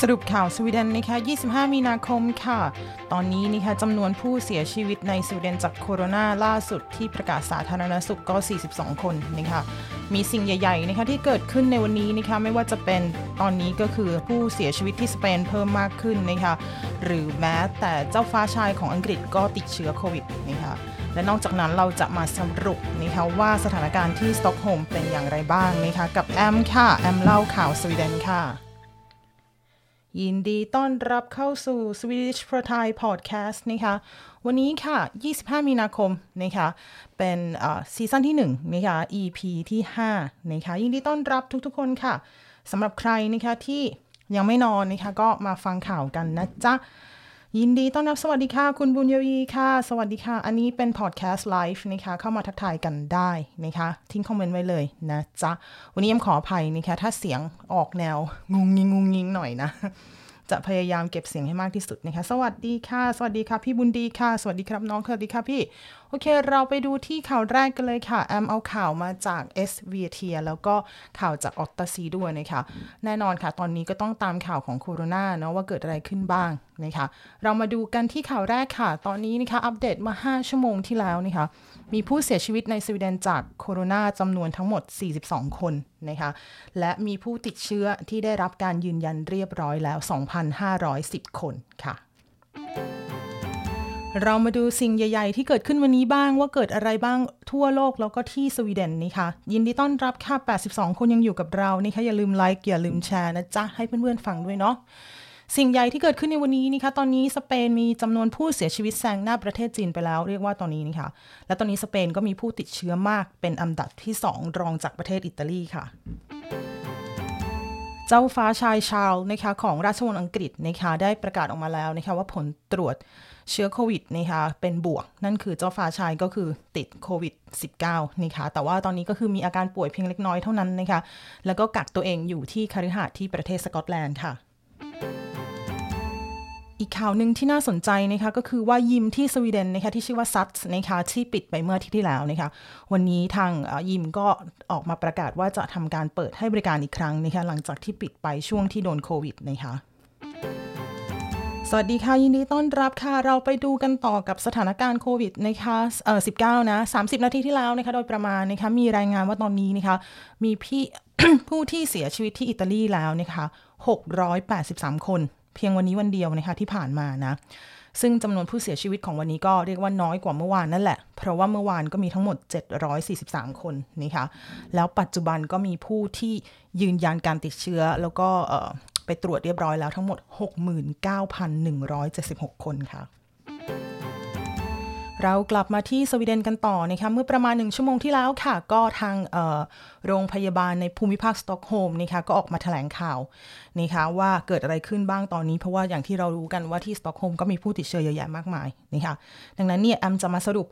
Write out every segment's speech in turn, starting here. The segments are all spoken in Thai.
สรุปข่าวสวีเดนนะคะ 25 มีนาคมค่ะ ตอนนี้นะคะจำนวนผู้เสียชีวิตในสวีเดนจากโคโรนาล่าสุดที่ประกาศสาธารณสุขก็ 42 คนนะคะมีสิ่งใหญ่ๆนะคะที่เกิดขึ้นในวันนี้นะคะไม่ว่าจะเป็นตอนนี้ก็คือผู้เสียชีวิตที่สเปนเพิ่มมากขึ้นนะคะหรือแม้แต่เจ้าฟ้าชายของอังกฤษก็ติดเชื้อโควิดนะคะและนอกจากนั้นเราจะมาสรุปนะคะว่าสถานการณ์ที่สต็อกโฮล์มเป็นอย่างไรบ้างนะคะกับแอมค่ะ แอมเล่าข่าวสวีเดนค่ะ ยินดีต้อนรับเข้าสู่ Swedish for Thai Podcast นะคะ วันนี้ค่ะ 25 มีนาคมนะคะ เป็นซีซั่นที่1นะคะ EP ที่5นะคะ ยินดีต้อนรับทุกๆคนค่ะสำหรับใครนะคะที่ยังไม่นอนนะคะ ก็มาฟังข่าวกันนะจ๊ะ ยินดีต้อนรับสวัสดีค่ะ คุณบุญยวีค่ะ สวัสดีค่ะ อันนี้เป็นพอดแคสต์ไลฟ์นะคะ เข้ามาทักทายกันได้นะคะ ทิ้งคอมเมนต์ไว้เลยนะจ๊ะ วันนี้ยังขออภัยนะคะ ถ้าเสียงออกแนวงงงิงงงงิงหน่อยนะ จะพยายามเก็บเสียงให้มากที่สุดนะคะ สวัสดีค่ะ สวัสดีค่ะ พี่บุญดีค่ะ สวัสดีครับน้องสวัสดีค่ะพี่โอเค เราไปดูที่ข่าวแรกกันเลยค่ะ แอมเอาข่าวมาจาก s v t แล้วก็ข่าวจากออตตาซีด้วยนะคะแน่นอนค่ะ ตอนนี้ก็ต้องตามข่าวของโคโรนาเนาะว่าเกิดอะไรขึ้นบ้างนะคะเรามาดูกันที่ข่าวแรกค่ะ ตอนนี้นะคะอัปเดตมา 5 ชั่วโมงที่แล้วนะคะมีผู้เสียชีวิตในสวีเดนจากโคโรนาจำนวนทั้งหมด 42 คนนะคะและมีผู้ติดเชื้อที่ได้รับการยืนยันเรียบร้อยแล้ว 2,510 คนค่ะ เรามาดูสิ่งใหญ่ ๆ ที่เกิดขึ้นวันนี้บ้างว่าเกิดอะไรบ้างทั่วโลกแล้วก็ที่สวีเดนนี่ค่ะ ยินดีต้อนรับค่ะ 82 คนยังอยู่กับเรานี่ค่ะอย่าลืมไลค์อย่าลืมแชร์นะจ๊ะ ให้เพื่อนๆฟังด้วยเนาะสิ่งใหญ่ที่เกิดขึ้นในวันนี้นี่คะตอนนี้สเปนมีจำนวนผู้เสียชีวิตแซงหน้าประเทศจีนไปแล้วเรียกว่าตอนนี้นี่ค่ะและตอนนี้สเปนก็มีผู้ติดเชื้อมากเป็นอันดับที่ 2 รองจากประเทศอิตาลีค่ะ เจ้าฟ้าชายชาร์ลนะคะของราชวงศ์อังกฤษนะคะได้ประกาศออกมาแล้วนะคะว่าผลตรวจเชื้อโควิดนะคะเป็นบวก นั่นคือเจ้าฟ้าชายก็คือติดโควิด -19 นะคะแต่ว่าตอนนี้ก็คือมีอาการป่วยเพียงเล็กน้อยเท่านั้นนะคะแล้วก็กักตัวเองอยู่ที่คฤหาสน์ที่ประเทศสกอตแลนด์ค่ะ อีกข่าวหนึ่งที่น่าสนใจนะคะก็คือว่ายิมที่สวีเดนนะคะที่ชื่อว่าซัตนะคะที่ปิดไปเมื่อที่ที่แล้วนะคะวันนี้ทางยิมก็ออกมาประกาศว่าจะทำการเปิดให้บริการอีกครั้งนะคะหลังจากที่ปิดไปช่วงที่โดนโควิดนะคะสวัสดีค่ะ ยินดีต้อนรับค่ะ เราไปดูกันต่อกับสถานการณ์โควิดนะคะเอ่อ19 นะ 30 นาทีที่แล้วนะคะ โดยประมาณนะคะ มีรายงานว่าตอนนี้นะคะ มีพี่ผู้ที่เสียชีวิตที่อิตาลีแล้วนะคะ 683 คน เพียงวันนี้วันเดียวนะคะที่ผ่านมานะ ซึ่งจำนวนผู้เสียชีวิตของวันนี้ก็เรียกว่าน้อยกว่าเมื่อวานนั่นแหละ เพราะว่าเมื่อวานก็มีทั้งหมด 743 คนนะคะแล้วปัจจุบันก็มีผู้ที่ยืนยันการติดเชื้อ แล้วก็ไปตรวจเรียบร้อยแล้วทั้งหมด 69,176 คนค่ะ เรากลับมาที่สวีเดนกันต่อนะคะเมื่อประมาณหนึ่งชั่วโมงที่แล้วค่ะ ก็ทางโรงพยาบาลในภูมิภาคสต็อกโฮล์มนะคะก็ออกมาแถลงข่าวนะคะว่าเกิดอะไรขึ้นบ้างตอนนี้ เพราะว่าอย่างที่เรารู้กันว่าที่สต็อกโฮล์มก็มีผู้ติดเชื้อเยอะแยะมากมายนะคะดังนั้นเนี่ยแอมจะมาสรุป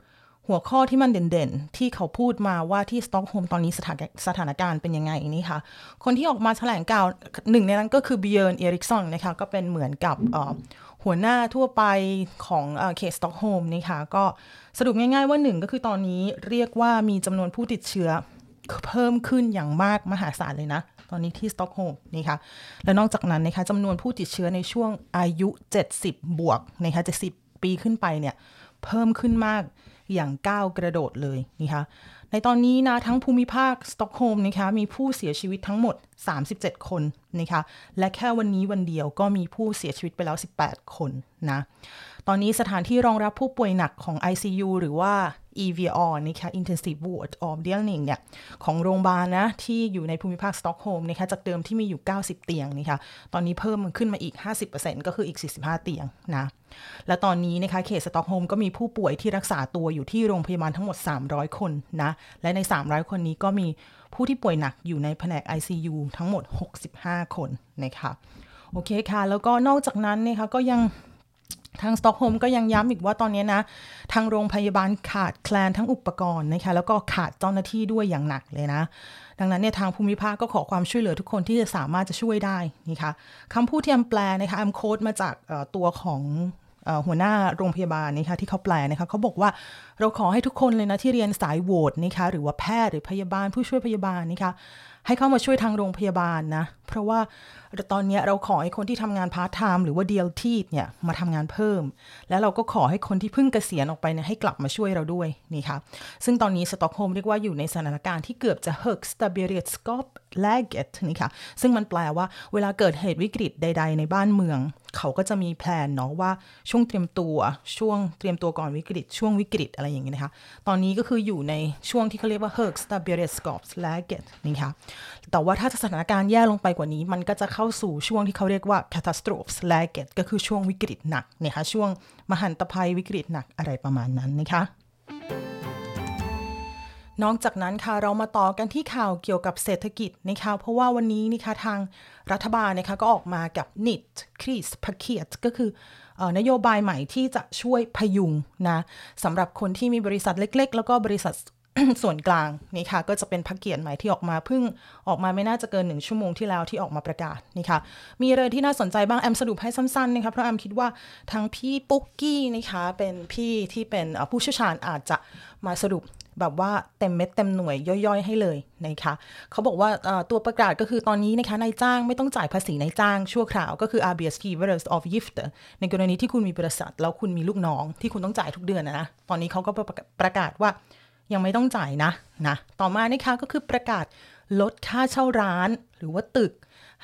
หัวข้อที่มันเด่นๆ ที่เขาพูดมาว่าที่สต็อกโฮล์มตอนนี้สถานสถานการณ์เป็นยังไงนี่ค่ะ คนที่ออกมาแถลงข่าวหนึ่งในนั้นก็คือ Björn Eriksson นะคะก็เป็นเหมือนกับหัวหน้าทั่วไปของเขตสต็อกโฮล์มนะคะก็สรุปง่ายๆว่าหนึ่งก็คือตอนนี้เรียกว่ามีจำนวนผู้ติดเชื้อเพิ่มขึ้นอย่างมากมหาศาลเลยนะ ตอนนี้ที่สต็อกโฮมนี่ค่ะและนอกจากนั้นนะคะจำนวนผู้ติดเชื้อในช่วงอายุ 70 บวกนะคะ70 ปีขึ้นไปเนี่ยเพิ่มขึ้นมาก อย่างก้าวกระโดดเลยนะคะในตอนนี้นะทั้งภูมิภาคสต็อกโฮล์มนะคะมีผู้เสียชีวิตทั้งหมด 37 คนนะคะและแค่วันนี้วันเดียวก็มีผู้เสียชีวิตไปแล้ว 18 คนนะตอนนี้สถานที่รองรับผู้ป่วยหนักของ ICU หรือว่า IVA นะคะ Intensive Ward of d e a l i n g เนี่ยของโรงพยาบาลนะที่อยู่ในภูมิภาคสต็อกโฮล์มนะคะจากเดิมที่มีอยู่ 90 เตียงนะคะตอนนี้เพิ่มขึ้นมาอีก 50%ก็คืออีก 45 เตียงนะและตอนนี้นะคะเขตสต็อกโฮล์มก็มีผู้ป่วยที่รักษาตัวอยู่ที่โรงพยาบาลทั้งหมด 300 คนนะและใน 300 คนนี้ก็มีผู้ที่ป่วยหนักอยู่ในแผนก ICU ทั้งหมด 65 คนนะคะโอเคค่ะ แล้วก็นอกจากนั้นนะคะก็ยัง ทางสต็อกโฮล์มก็ยังย้ำอีกว่าตอนนี้นะ ทางโรงพยาบาลขาดแคลนทั้งอุปกรณ์นะคะแล้วก็ขาดเจ้าหน้าที่ด้วยอย่างหนักเลยนะ ดังนั้นเนี่ยทางภูมิภาคก็ขอความช่วยเหลือทุกคนที่จะสามารถจะช่วยได้นี่คะคำพูดที่แอมแปลนะคะแอม quote มาจากตัวของหัวหน้าโรงพยาบาลนะคะที่เขาแปลนะคะเขาบอกว่าเราขอให้ทุกคนเลยนะที่เรียนสายโหวตนะคะหรือว่าแพทย์หรือพยาบาลผู้ช่วยพยาบาลนะคะให้เข้ามาช่วยทางโรงพยาบาลนะเพราะว่าตอนนี้เราขอให้คนที่ทำงานพาร์ทไทม์หรือว่า deltid เนี่ยมาทำงานเพิ่ม แล้วเราก็ขอให้คนที่เพิ่งเกษียณออกไปเนี่ยให้กลับมาช่วยเราด้วยนี่ค่ะซึ่งตอนนี้สต็อกโฮล์มเรียกว่าอยู่ในสถานการณ์ที่เกือบจะ högsta beredskapsläget นี่ค่ะซึ่งมันแปลว่าเวลาเกิดเหตุวิกฤตใด ๆ ในบ้านเมือง เขาก็จะมีแผนเนาะว่าช่วงเตรียมตัวช่วงเตรียมตัวก่อนวิกฤต ช่วงวิกฤตอะไรอย่างเงี้ยนะคะตอนนี้ก็คืออยู่ในช่วงที่เขาเรียกว่า högsta beredskap läget นี่ค่ะแต่ว่าถ้าสถานการณ์แย่ลงไปกว่านี้ มันก็จะเข้าสู่ช่วงที่เขาเรียกว่า catastrophe läget ก็คือช่วงวิกฤตหนักนะคะช่วงมหันตภัยวิกฤตหนักอะไรประมาณนั้นนะคะนอกจากนั้นค่ะเรามาต่อกันที่ข่าวเกี่ยวกับเศรษฐกิจนะคะเพราะว่าวันนี้นะคะทางรัฐบาลนะคะก็ออกมากับ NIT คริสพเคียตก็คืออนโยบายใหม่ที่จะช่วยพยุงนะสำหรับคนที่มีบริษัทเล็ก ๆ แล้วก็บริษัท ส่วนกลางนี่ค่ะ ก็จะเป็นพักเกียรติใหม่ที่ออกมาเพิ่งออกมาไม่น่าจะเกินหนึ่งชั่วโมงที่แล้วที่ออกมาประกาศนี่ค่ะ มีอะไรที่น่าสนใจบ้างแอมสรุปให้สั้นๆนะคะเพราะแอมคิดว่าทั้งพี่ปุ๊กกี้นะคะเป็นพี่ที่เป็นผู้เชี่ยวชาญอาจจะมาสรุปแบบว่าเต็มเม็ดเต็มหน่วยย่อยๆ ให้เลยนะคะเขาบอกว่าตัวประกาศก็คือตอนนี้นะคะนายจ้างไม่ต้องจ่ายภาษีนายจ้างชั่วคราวก็คือ RBS k e y w o r d of gift ในกรณีที่คุณมีบริษัท แล้วคุณมีลูกน้องที่คุณต้องจ่ายทุกเดือนนะ ตอนนี้เขาก็ประกาศว่า ยังไม่ต้องจ่ายนะนะต่อมานะคะก็คือประกาศลดค่าเช่าร้านหรือว่าตึก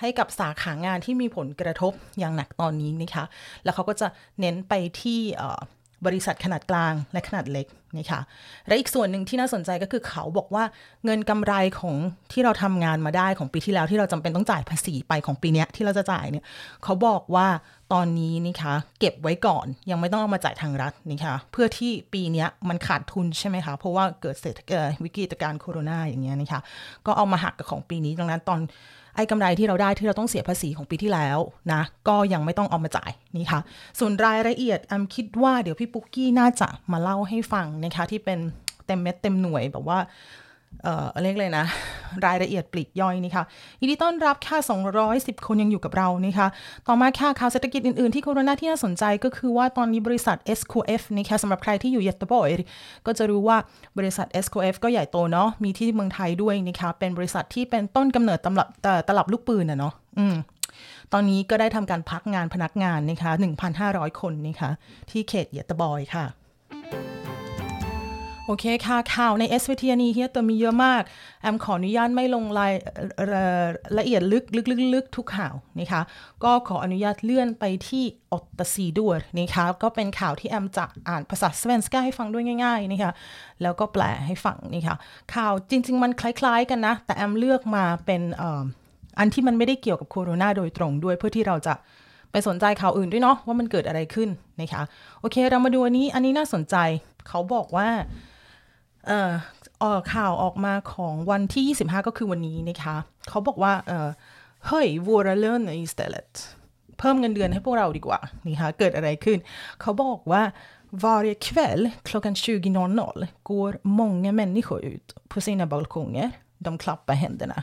ให้กับสาขางานที่มีผลกระทบอย่างหนักตอนนี้นะคะ แล้วเขาก็จะเน้นไปที่ บริษัทขนาดกลางและขนาดเล็กนะคะและอีกส่วนหนึ่งที่น่าสนใจก็คือเขาบอกว่าเงินกำไรของที่เราทำงานมาได้ของปีที่แล้วที่เราจำเป็นต้องจ่ายภาษีไปของปีนี้ที่เราจะจ่ายเนี่ยเขาบอกว่าตอนนี้นะคะเก็บไว้ก่อนยังไม่ต้องเอามาจ่ายทางรัฐนะคะเพื่อที่ปีนี้มันขาดทุนใช่ไหมคะ เพราะว่าเกิดเศรษฐกิจวิกฤตการโควิดอย่างเงี้ยนะคะก็เอามาหักกับของปีนี้ดังนั้นตอน ไอ้กำไรที่เราได้ที่เราต้องเสียภาษีของปีที่แล้วนะก็ยังไม่ต้องเอามาจ่ายนี่ค่ะ ส่วนรายละเอียดแอมคิดว่าเดี๋ยวพี่ปุ๊กกี้น่าจะมาเล่าให้ฟังนะคะที่เป็นเต็มเม็ดเต็มหน่วยแบบว่า เอ่อเรียกเลยนะ รายละเอียดปลีกย่อยนี่ค่ะยินดีต้อนรับค่า210 คนยังอยู่กับเรานี่ค่ะต่อมาค่าข่าวเศรษฐกิจอื่น ๆ ที่โคโรนาที่น่าสนใจก็คือว่าตอนนี้บริษัท SQF นี่ค่ะสำหรับใครที่อยู่เยตบอยก็จะรู้ว่าบริษัท SQF ก็ใหญ่โตเนาะมีที่เมืองไทยด้วยนะคะเป็นบริษัทที่เป็นต้นกำเนิดตำรับตลับลูกปืนอะเนาะอืมตอนนี้ก็ได้ทำการพักงานพนักงานนะคะ1,500 คนนะคะที่เขตเยตบอยค่ะ โอเคค่ะข่าวใน SVT นี้เฮียตัวมีเยอะมาก แอมขออนุญาตไม่ลงรายละเอียดลึกลึกลึกลึกทุกข่าวนะคะก็ขออนุญาตเลื่อนไปที่ออตตซีด้วยนะคะก็เป็นข่าวที่แอมจะอ่านภาษาสเวนสกาให้ฟังด้วยง่ายๆนะคะแล้วก็แปลให้ฟังนะคะข่าวจริง ๆ มันคล้ายๆกันนะ แต่แอมเลือกมาเป็นอันที่มันไม่ได้เกี่ยวกับโคโรนาโดยตรงด้วยเพื่อที่เราจะไปสนใจข่าวอื่นด้วยเนาะว่ามันเกิดอะไรขึ้นนะคะโอเค เรามาดูอันนี้อันนี้น่าสนใจเขาบอกว่า เอ่ออข่าวออกมาของวันที่ 25 ก็คือวันนี้นะคะเขาบอกว่าเออเฮ้ย våra löner istället เพิ่มเงินเดือนให้พวกเราดีกว่านี่คะเกิดอะไรขึ้น เขาบอกว่า Varje kväll klockan 20.00 går många människor ut på sina balkonger. De klappar händerna.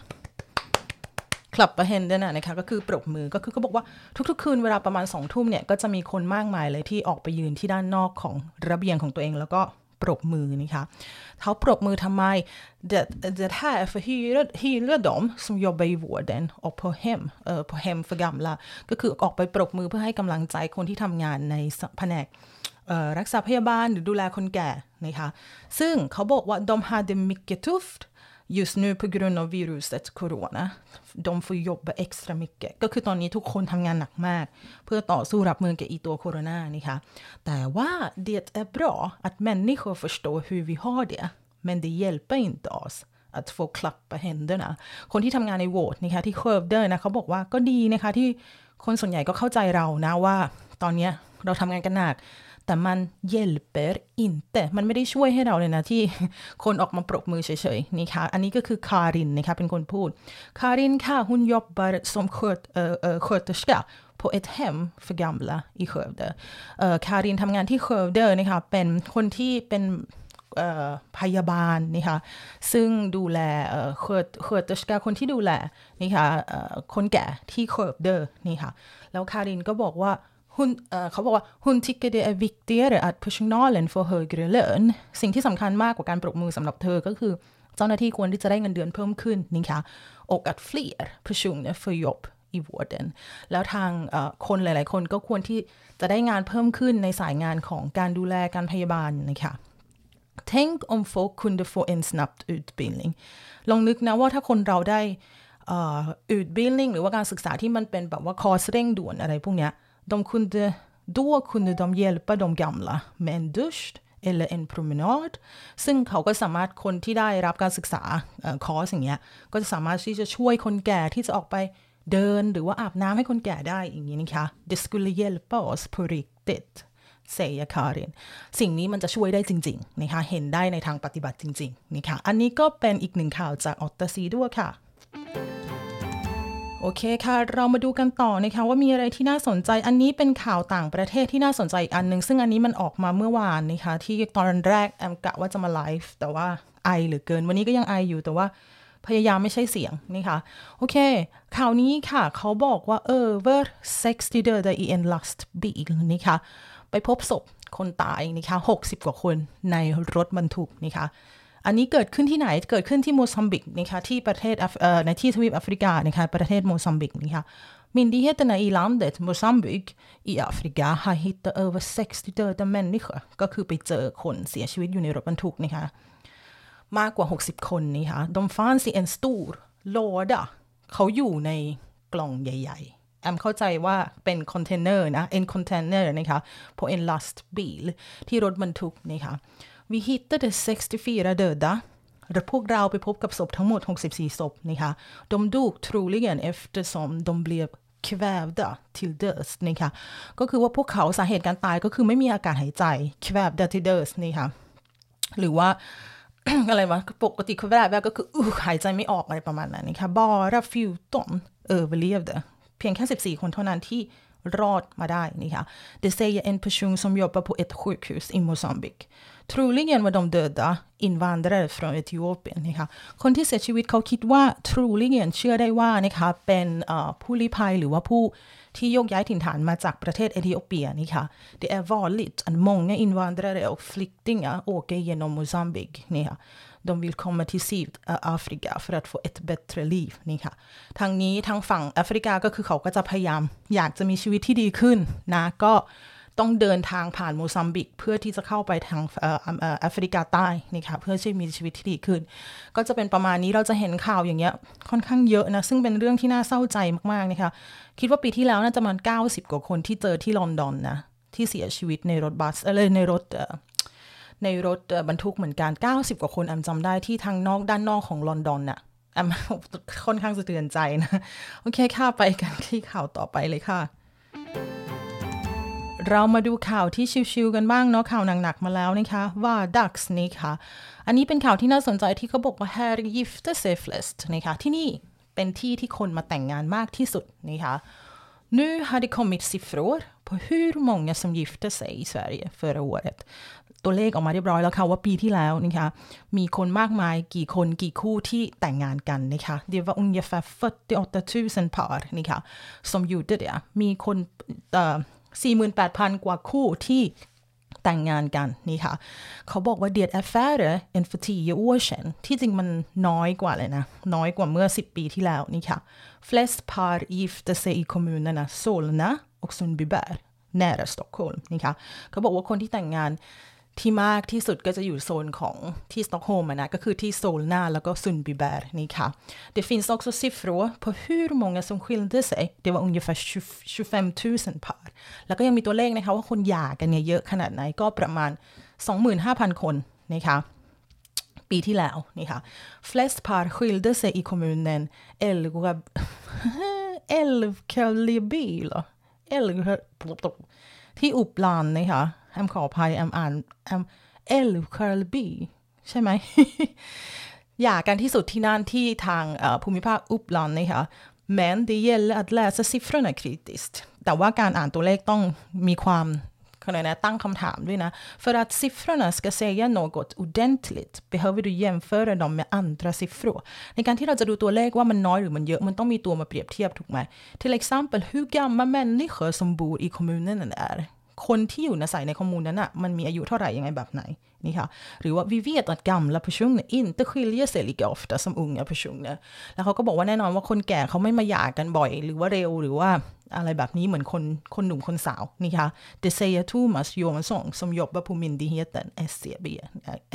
คลับประเฮนเดนะนะคะก็คือปรบมือก็คือเขาบอกว่าทุกๆ คืนเวลาประมาณสองทุ่มเนี่ย ก็จะมีคนมากมายเลยที่ออกไปยืนที่ด้านนอกของระเบียงของตัวเอง แล้วก็ ปรบมือนะคะเขาปรบมือทำไม det, det här är för hyra, hyra dem som jobbar i vården och på hem, เอ่อ på hem för gamla ก็คือออกไปปรบมือเพื่อให้กำลังใจคนที่ทำงานในแผนกรักษาพยาบาลหรือดูแลคนแก่นะคะซึ่งเขาบอกว่า de hade mycket tufft just nu på grund av viruset corona. De får jobba extra mycket ก็คือตอนนี้ทุกคนทำงานหนักมาก เพื่อต่อสู้รับมือกับอีตัวโคโรนานี่ค่ะแต่ว่า det är bra att människor förstår hur vi har det men det hjälper inte oss att få klappa händerna คนที่ทำงานในโหวตนะคะที่เคิร์ฟเดอร์นะเขาบอกว่าก็ดีนะคะที่คนส่วนใหญ่ก็เข้าใจเรานะว่า ตอนนี้เราทำงานกันหนัก แต่มัน hjälper inte มันไม่ได้ช่วยให้เราเลยนะ ที่คนออกมาปรบมือเฉยๆนี่ค่ะ อันนี้ก็คือคารินนะคะเป็นคนพูดคารินค่ะ hon jobbar som sköt, äh, sköterska på ett hem för gamla i Skövde คารินทำงานที่ Skövde นะคะเป็นคนที่เป็นพยาบาลนะคะซึ่งดูแล sköt sköterska คนที่ดูแลนี่ค่ะคนแก่ที่ Skövde นี่ค่ะแล้วคารินก็บอกว่า hon, เขาบอกว่า hon tycker det är viktigare att personalen får högre lön สิ่งที่สำคัญมากกว่าการปรบมือสำหรับเธอก็คือ เจ้าหน้าที่ควรที่จะได้เงินเดือนเพิ่มขึ้นนะคะ och att fler personer får jobb i vården แล้วทางคนหลาย ๆ คนก็ควรที่จะได้งานเพิ่มขึ้นในสายงานของการดูแลการพยาบาลนะคะ Tänk om folk kunde få en snabbt utbildning ลองนึกนะว่าถ้าคนเราได้อุดบิลลิ่งหรือว่าการศึกษาที่มันเป็นแบบว่าคอร์สเร่งด่วนอะไรพวกเนี้ย de kunde då kunde de hjälpa de gamla med en dusch eller en promenad ซึ่งเขาก็สามารถคนที่ได้รับการศึกษาคอร์สอย่างเงี้ยก็จะสามารถที่จะช่วยคนแก่ที่จะออกไปเดินหรือว่าอาบน้ำให้คนแก่ได้อย่างนี้นะคะ det skulle hjälpa oss på riktigt เซยคารินสิ่งนี้มันจะช่วยได้จริง ๆ นะคะ เห็นได้ในทางปฏิบัติจริง ๆ นะคะ อันนี้ก็เป็นอีกหนึ่งข่าวจากออตตาซีด้วยค่ะ โอเคค่ะ เรามาดูกันต่อนะคะว่ามีอะไรที่น่าสนใจ อันนี้เป็นข่าวต่างประเทศที่น่าสนใจอีกอันหนึ่งซึ่งอันนี้มันออกมาเมื่อวานนะคะที่ตอนแรกแอมกะว่าจะมาไลฟ์แต่ว่าไอเหลือเกิน วันนี้ก็ยังไออยู่แต่ว่าพยายามไม่ใช้เสียงนะคะโอเค ข่าวนี้ค่ะ เขาบอกว่าเออ över 60 döda i en lastbil นะคะไปพบศพคนตายนะคะ60 กว่าคนในรถบรรทุกนะคะ อันนี้เกิดขึ้นที่ไหนเกิดขึ้นที่โมซัมบิกนะคะที่ประเทศในที่ทวีปแอฟริกานะคะประเทศโมซัมบิกนะคะ Myndigheterna i landet Mozambique i Afrika har hittat över 60 döda människor ก็คือไปเจอคนเสียชีวิตอยู่ในรถบรรทุกนะคะมากกว่า 60 คนนะคะ de fanns i en stor låda เขาอยู่ในกล่องใหญ่ๆ แอมเข้าใจว่าเป็นคอนเทนเนอร์นะ en container นะคะ på en lastbil ที่รถบรรทุกนะคะ vi hittade 64 döda พวกเราไปพบกับศพทั้งหมด64ศพนะคะ de dog troligen eftersom de blev kvävda till döds นะคะก็คือว่าพวกเขาสาเหตุการตายก็คือไม่มีอากาศหายใจ kvävda till döds นะคะหรือว่า อะไรวะปกติแคือแวบก็คืออหายใจไม่ออกอะไรประมาณนั้นนะคะบอราฟิวตอนเออเบลียบเดเพียงแค่ 14 คนเท่านั้นที่ รอดมาได้นะคะ Det säger en person som jobbar på ett sjukhus i Mozambique. Troligen var de döda invandrare från Etiopien นะคะคนที่เสียชีวิตเขาคิดว่า troligen เชื่อได้ว่านะคะเป็นผู้ลี้ภัยหรือว่าผู้ที่ยกย้ายถิ่นฐานมาจากประเทศเอธิโอเปียนี่ค่ะ Det är vanligt att många invandrare och flyktingar åker genom Mozambique นี่ค่ะ De vill komma till Sydafrika för att få ett bättre liv นี่ค่ะทางนี้ทางฝั่งแอฟริกาก็คือเขาก็จะพยายามอยากจะมีชีวิตที่ดีขึ้นนะก็ต้องเดินทางผ่านโมซัมบิก เพื่อที่จะเข้าไปทางแอฟริกาใต้นี่ค่ะเพื่อที่มีชีวิตที่ดีขึ้น ก็จะเป็นประมาณนี้เราจะเห็นข่าวอย่างเงี้ยค่อนข้างเยอะนะ ซึ่งเป็นเรื่องที่น่าเศร้าใจมากๆนะคะคิดว่าปีที่แล้วน่าจะมัน 90 กว่าคนที่เจอที่ลอนดอนนะ ที่เสียชีวิตในรถบัสเออในรถ ในรถบรรทุกเหมือนกัน 90 กว่าคนแอมจำได้ที่ทางนอกด้านนอกของลอนดอนน่ะแอมค่อนข้างสะเทือนใจนะ โอเคค่ะไปกันที่ข่าวต่อไปเลยค่ะ เรามาดูข่าวที่ชิวๆกันบ้างเนาะข่าวหนักๆมาแล้วนะคะว่าดักส์นี่ค่ะ อันนี้เป็นข่าวที่น่าสนใจที่เขาบอกว่า h ร์ยิฟต์เซฟเลสนะคะที่นี่เป็นที่ที่คนมาแต่งงานมากที่สุดนะคะ Nu har det kommit siffror på hur många som gifte sig i Sverige förra året ตัวเลขออกมาเรียบร้อยแล้วค่ะว่าปีที่แล้วนะคะมีคนมากมายกี่คนกี่คู่ที่แต่งงานกันนะคะ Det var ungefär 48 000 par นพาร์นะคะsom gjorde det มีคน48,000กว่าคู่ที่แต่งงานกันนี่ค่ะ เขาบอกว่า det är färre än för tio år sedan ที่จริงมันน้อยกว่าเลยนะ น้อยกว่าเมื่อ 10 ปีที่แล้วนี่ค่ะ flest par gifte sig i kommunerna Solna och Sundbyberg nära Stockholm นี่ค่ะเขาบอกว่าคนที่แต่งงาน ที่มากที่สุดก็จะอยู่โซนของที่สต็อกโฮล์มนะก็คือที่โซลนาแล้วก็ซุนบิเบร์นี่ค่ะ Det finns också siffror på hur många som skilde sig det var ungefär 25 000 par แล้วก็ยังมีตัวเลขนะคะว่าคนหย่ากันเนี่ยเยอะขนาดไหนก็ประมาณ 25,000 คนนะคะปีที่แล้วนี่ค่ะ flest par skilde sig i kommunen Älvkarleby เหรอที่อุปลานนะคะ แอมขออภัยแอมอ่านแอมเอลหรือคาร์ลบีใช่ไหมหย่ากันที่สุดที่นั่นที่ทางภูมิภาคอุปลอนนะคะ men det gäller att läsa siffrorna kritiskt แต่ว่าการอ่านตัวเลขต้องมีความเขาเลยนะตั้งคำถามด้วยนะ för att siffrorna ska säga något ordentligt behöver du jämföra dem med andra siffror ในการที่เราจะดูตัวเลขว่ามันน้อยหรือมันเยอะมันต้องมีตัวมาเปรียบเทียบถูกไหม till exempel hur gamla människor som bor i kommunen är คนที่อยู่ในใส่ในข้อมูลนั้นอะมันมีอายุเท่าไหร่ยังไงแบบไหนนี่ค่ะหรือว่า vi vet att gamla personer inte skiljer sig lika ofta som unga personer แล้วเขาก็บอกว่าแน่นอนว่าคนแก่เขาไม่มาหย่ากันบ่อย หรือว่าเร็วหรือว่าอะไรแบบนี้เหมือนคนคนหนุ่มคนสาวนี่ค่ะ det säger Thomas Johansson som jobbar på myndigheten SCB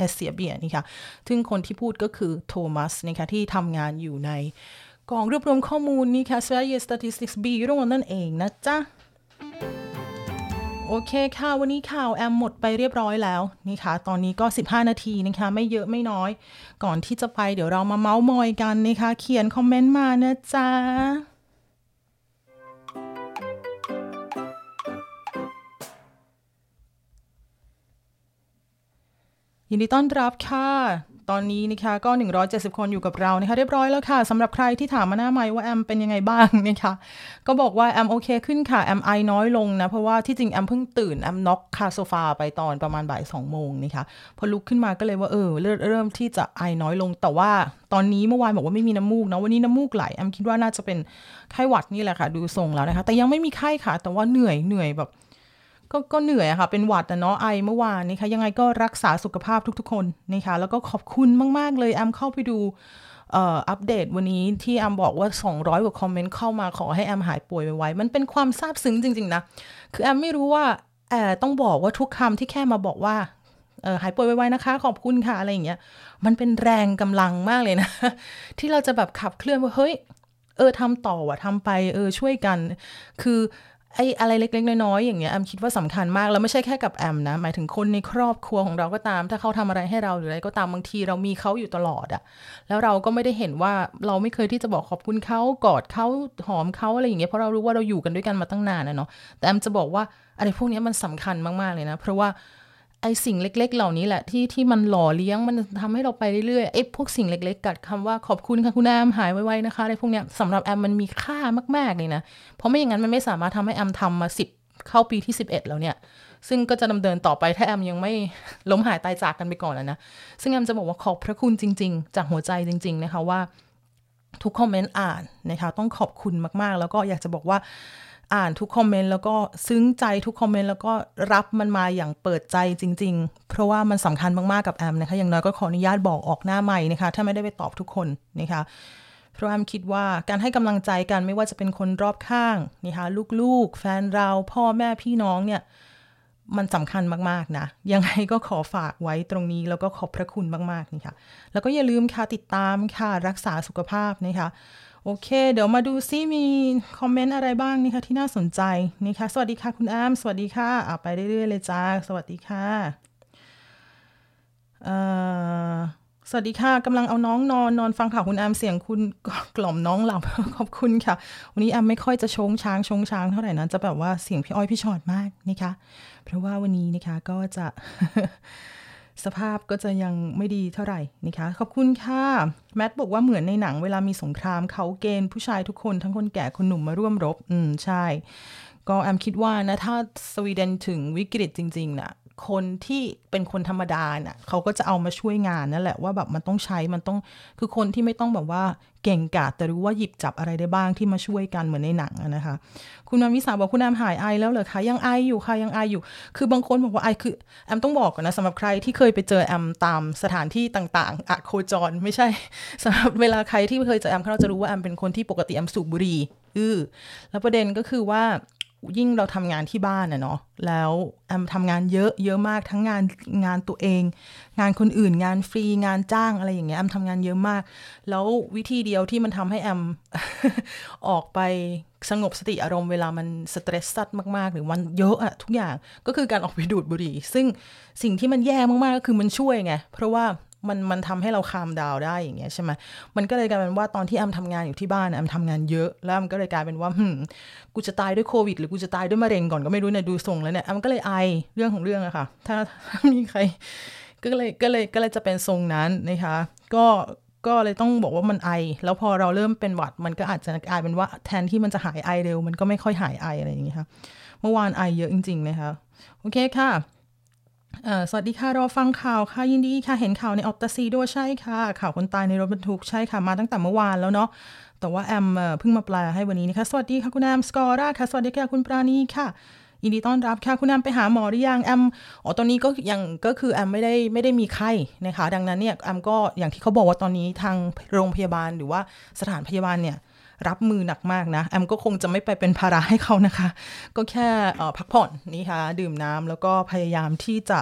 SCB นี่ค่ะซึ่งคนที่พูดก็คือโทมัสนะคะที่ทำงานอยู่ในกองรวบรวมข้อมูลนี่ค่ะ Sverige Statistics Byrå นั่นเองนะจ๊ะ โอเคค่ะ วันนี้ข่าวแอมหมดไปเรียบร้อยแล้วนี่ค่ะ ตอนนี้ก็ 15 นาทีนะคะ ไม่เยอะไม่น้อย ก่อนที่จะไปเดี๋ยวเรามาเมาส์มอยกันนะคะ เขียนคอมเมนต์มานะจ๊ะยินดีต้อนรับค่ะ ตอนนี้นะคะก็ 170 คนอยู่กับเรานะคะเรียบร้อยแล้วค่ะสำหรับใครที่ถามมาหน้าไม้ว่าแอมเป็นยังไงบ้างนะคะก็บอกว่าแอมโอเคขึ้นค่ะแอมไอน้อยลงนะ เพราะว่าที่จริงแอมเพิ่งตื่นแอมน็อกคาโซฟาไปตอนประมาณบ่าย2โมงนะคะพอลุกขึ้นมาก็เลยว่าเออเรเริ่มที่จะไอน้อยลงแต่ว่าตอนนี้เมื่อวานบอกว่าไม่มีน้ำมูกนะวันนี้น้ำมูกไหลแอมคิดว่าน่าจะเป็นไข้หวัดนี่แหละค่ะ ดูทรงแล้วนะคะ แต่ยังไม่มีไข้ค่ะ แต่ว่าเหนื่อยเหนื่อยแบบ ก็ก็เหนื่อยอะค่ะ เป็นหวัดอะเนาะไอเมื่อวานนี่ค่ะยังไงก็รักษาสุขภาพทุก ๆ คนนะคะแล้วก็ขอบคุณมาก ๆ เลยแอมเข้าไปดูอัปเดตวันนี้ที่แอมบอกว่า 200 กว่าคอมเมนต์เข้ามาขอให้แอมหายป่วยไวๆมันเป็นความซาบซึ้งจริง ๆ นะ คือแอมไม่รู้ว่าแอต้องบอกว่าทุกคำที่แค่มาบอกว่าหายป่วยไวๆนะคะ ขอบคุณค่ะอะไรอย่างเงี้ยมันเป็นแรงกำลังมากเลยนะ ที่เราจะแบบขับเคลื่อนว่าเฮ้ยเออทำต่อว่ะทำไปเออช่วยกัน คือ ไอ้อะไรเล็ก ๆ น้อยๆอย่างเงี้ยแอมคิดว่าสำคัญมากแล้วไม่ใช่แค่กับแอมนะ หมายถึงคนในครอบครัวของเราก็ตาม ถ้าเขาทำอะไรให้เราหรืออะไรก็ตามบางทีเรามีเขาอยู่ตลอดอะแล้วเราก็ไม่ได้เห็นว่าเราไม่เคยที่จะบอกขอบคุณเขากอดเขาหอมเขาอะไรอย่างเงี้ยเพราะเรารู้ว่าเราอยู่กันด้วยกันมาตั้งนานนะเนาะแต่แอมจะบอกว่าอะไรพวกนี้มันสำคัญมากๆเลยนะ เพราะว่า ไอสิ่งเล็ก ๆ เหล่านี้แหละที่ที่มันหล่อเลี้ยงมันทำให้เราไปเรื่อยๆไอพวกสิ่งเล็ก ๆ กัดคำว่าขอบคุณค่ะคุณแอมหายไวๆนะคะอะไรพวกเนี้ยสำหรับแอมมันมีค่ามากๆเลยนะ เพราะไม่อย่างนั้นมันไม่สามารถทำให้แอมทำมาสิบเข้าปีที่ 11 แล้วเนี่ย ซึ่งก็จะดำเนินต่อไปถ้าแอมยังไม่ล้มหายตายจากกันไปก่อนแล้วนะ ซึ่งแอมจะบอกว่าขอบพระคุณจริง ๆ จากหัวใจจริง ๆ นะคะว่าทุกคอมเมนต์อ่านนะคะต้องขอบคุณมากๆ แล้วก็อยากจะบอกว่า อ่านทุกคอมเมนต์แล้วก็ซึ้งใจทุกคอมเมนต์แล้วก็รับมันมาอย่างเปิดใจจริง ๆ เพราะว่ามันสำคัญมากๆกับแอมนะคะอย่างน้อยก็ขออนุญาตบอกออกหน้าใหม่นะคะ ถ้าไม่ได้ไปตอบทุกคนนะคะเพราะแอมคิดว่าการให้กำลังใจกันไม่ว่าจะเป็นคนรอบข้างนะคะลูกๆ แฟนเราพ่อแม่พี่น้องเนี่ยมันสำคัญมากๆนะ ยังไงก็ขอฝากไว้ตรงนี้แล้วก็ขอบพระคุณมากๆนี่ค่ะแล้วก็อย่าลืมค่ะติดตามค่ะรักษาสุขภาพนะคะ โอเค เดี๋ยวมาดูซิมีคอมเมนต์อะไรบ้างนี่ค่ะที่น่าสนใจนี่ค่ะสวัสดีค่ะคุณแอมสวัสดีค่ะเอะไปเรื่อยๆเลยจ้า สวัสดีค่ะเอ่อสวัสดีค่ะกำลังเอาน้องนอนนอนฟังข่าวคุณแอมเสียงคุณกล่อมน้องหลับขอบคุณค่ะ วันนี้แอมไม่ค่อยจะชงช้างชงช้างเท่าไหร่นะจะแบบว่าเสียงพี่อ้อยพี่ชอดมากนะคะ เพราะว่าวันนี้นะคะก็จะ สภาพก็จะยังไม่ดีเท่าไหร่นะคะ ขอบคุณค่ะ แมทบอกว่าเหมือนในหนังเวลามีสงครามเขาเกณฑ์ผู้ชายทุกคนทั้งคนแก่คนหนุ่มมาร่วมรบ อืม ใช่ ก็แอมคิดว่านะ ถ้าสวีเดนถึงวิกฤตจริงๆนะ่ะ คนที่เป็นคนธรรมดาน่ะเขาก็จะเอามาช่วยงานนั่นแหละว่าแบบมันต้องใช้มันต้องคือคนที่ไม่ต้องแบบว่าเก่งกาจแต่รู้ว่าหยิบจับอะไรได้บ้างที่มาช่วยกันเหมือนในหนังนะคะ คุณมาวิสาบอกคุณแอมหายไอแล้วเหรอคะยังไออยู่ค่ะยังไออยู่ คือบางคนบอกว่าไอคือแอมต้องบอกก่อนนะสำหรับใครที่เคยไปเจอแอมตามสถานที่ต่างๆอะโคจรไม่ใช่สำหรับเวลาใครที่เคยเจอแอมเขาจะรู้ว่าแอมเป็นคนที่ปกติแอมสูบบุหรี่อือแล้วประเด็นก็คือว่า ยิ่งเราทำงานที่บ้านนะเนาะแล้วแอมทำงานเยอะเยอะมากทั้งงานงานตัวเอง งานคนอื่น งานฟรีงานจ้างอะไรอย่างเงี้ยแอมทำงานเยอะมาก แล้ววิธีเดียวที่มันทำให้แอม ออกไปสงบสติอารมณ์เวลามันสเตรสซัดมากๆ หรือมันเยอะอะทุกอย่างก็คือการออกไปดูดบุหรี่ ซึ่งสิ่งที่มันแย่มากๆก็คือมันช่วยไง เพราะว่า มันมันทำให้เราคามดาวได้อย่างเงี้ยใช่ไหมมันก็เลยกลายเป็นว่าตอนที่แอมทำงานอยู่ที่บ้านแอมทำงานเยอะ แล้วมันก็เลยกลายเป็นว่าหืมกูจะตายด้วยโควิด หรือกูจะตายด้วยมะเร็งก่อนก็ไม่รู้เนี่ยดูทรงแล้วเนี่ยแอมก็เลยไอเรื่องของเรื่องอะค่ะ ถ้าถ้ามีใคร ก็เลยก็เลยก็เลยจะเป็นทรงนั้นนะคะก็ก็เลยต้องบอกว่ามันไอ แล้วพอเราเริ่มเป็นหวัดมันก็อาจจะกลายเป็นว่าแทนที่มันจะหายไอเร็ว มันก็ไม่ค่อยหายไออะไรอย่างเงี้ยค่ะ เมื่อวานไอเยอะจริงๆนะคะโอเคค่ะ สวัสดีค่ะ รอฟังข่าวค่ะ ยินดีค่ะ เห็นข่าวในออปตาซีด้วยใช่ค่ะ ข่าวคนตายในรถบรรทุกใช่ค่ะ มาตั้งแต่เมื่อวานแล้วเนาะแต่ว่าแอมเอ่อเพิ่งมาแปลให้วันนี้นะคะ สวัสดีค่ะ คุณแอมสกอร่าค่ะ สวัสดีค่ะ คุณปราณีค่ะยินดีต้อนรับค่ะคุณแอมไปหาหมอหรือยังแอมอ๋อตอนนี้ก็ยังก็คือแอมไม่ได้ไม่ได้มีไข้นะคะดังนั้นเนี่ยแอมก็อย่างที่เขาบอกว่าตอนนี้ทางโรงพยาบาลหรือว่าสถานพยาบาลเนี่ย รับมือหนักมากนะ แอมก็คงจะไม่ไปเป็นภาระให้เขานะคะ ก็แค่พักผ่อนนี่ค่ะ ดื่มน้ำแล้วก็พยายามที่จะ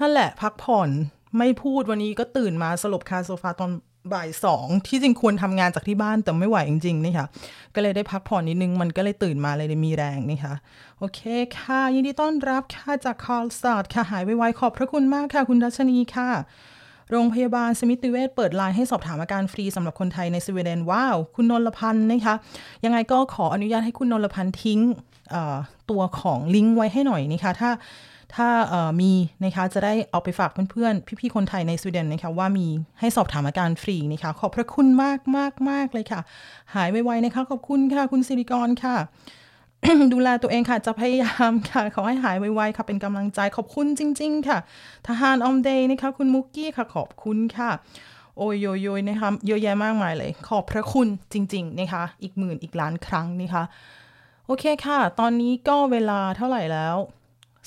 นั่นแหละพักผ่อนไม่พูดวันนี้ก็ตื่นมาสลบคาโซฟาตอนบ่ายสองที่จริงควรทำงานจากที่บ้านแต่ไม่ไหวจริงๆนี่ค่ะ ก็เลยได้พักผ่อนนิดนึง มันก็เลยตื่นมาเลยได้มีแรงนี่ค่ะ โอเคค่ะ ยินดีต้อนรับค่ะจาก Karlstad ค่ะหายไวๆขอบพระคุณมากค่ะ คุณรัชนีค่ะ โรงพยาบาลสมิติเวชเปิดไลน์ให้สอบถามอาการฟรีสำหรับคนไทยในสวีเดนว้าว คุณนนลพันธ์นะคะ ยังไงก็ขออนุญาตให้คุณนนลพันธ์ทิ้งตัวของลิงก์ไว้ให้หน่อยนะคะถ้าถ้ามีนะคะจะได้เอาไปฝากเพื่อนๆ พี่ๆ คนไทยในสวีเดนนะคะว่ามีให้สอบถามอาการฟรีนะคะขอบพระคุณมากมากมากเลยค่ะ หายไวๆนะคะ ขอบคุณค่ะ คุณสิริกรค่ะ ดูแลตัวเองค่ะ จะพยายามค่ะ ขอให้หายไวๆค่ะ เป็นกำลังใจขอบคุณจริง ๆ ค่ะ ทหารออมเดย์นะคะ คุณมุกกี้ค่ะ ขอบคุณค่ะโอ้ยโยยโยยนะคะเยอะแยะมากมายเลย ขอบพระคุณจริง ๆ นะคะ อีกหมื่นอีกล้านครั้งนะคะ โอเคค่ะ ตอนนี้ก็เวลาเท่าไหร่แล้ว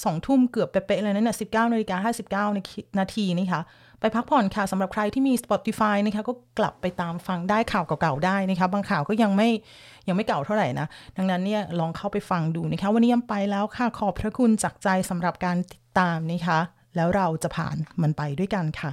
สองทุ่มเกือบเป๊ะๆเลยนะเนี่ยสิบเก้านาฬิกาห้าสิบเก้านาทีนะคะ ไปพักผ่อนค่ะสำหรับใครที่มี Spotify นะคะ ก็กลับไปตามฟังได้ข่าวเก่าๆได้นะคะ บางข่าวก็ยังไม่ ยังไม่เก่าเท่าไหร่นะ ดังนั้นเนี่ยลองเข้าไปฟังดูนะคะ วันนี้ยังไปแล้วค่ะ ขอบพระคุณจากใจสำหรับการติดตามนะคะ แล้วเราจะผ่านมันไปด้วยกันค่ะ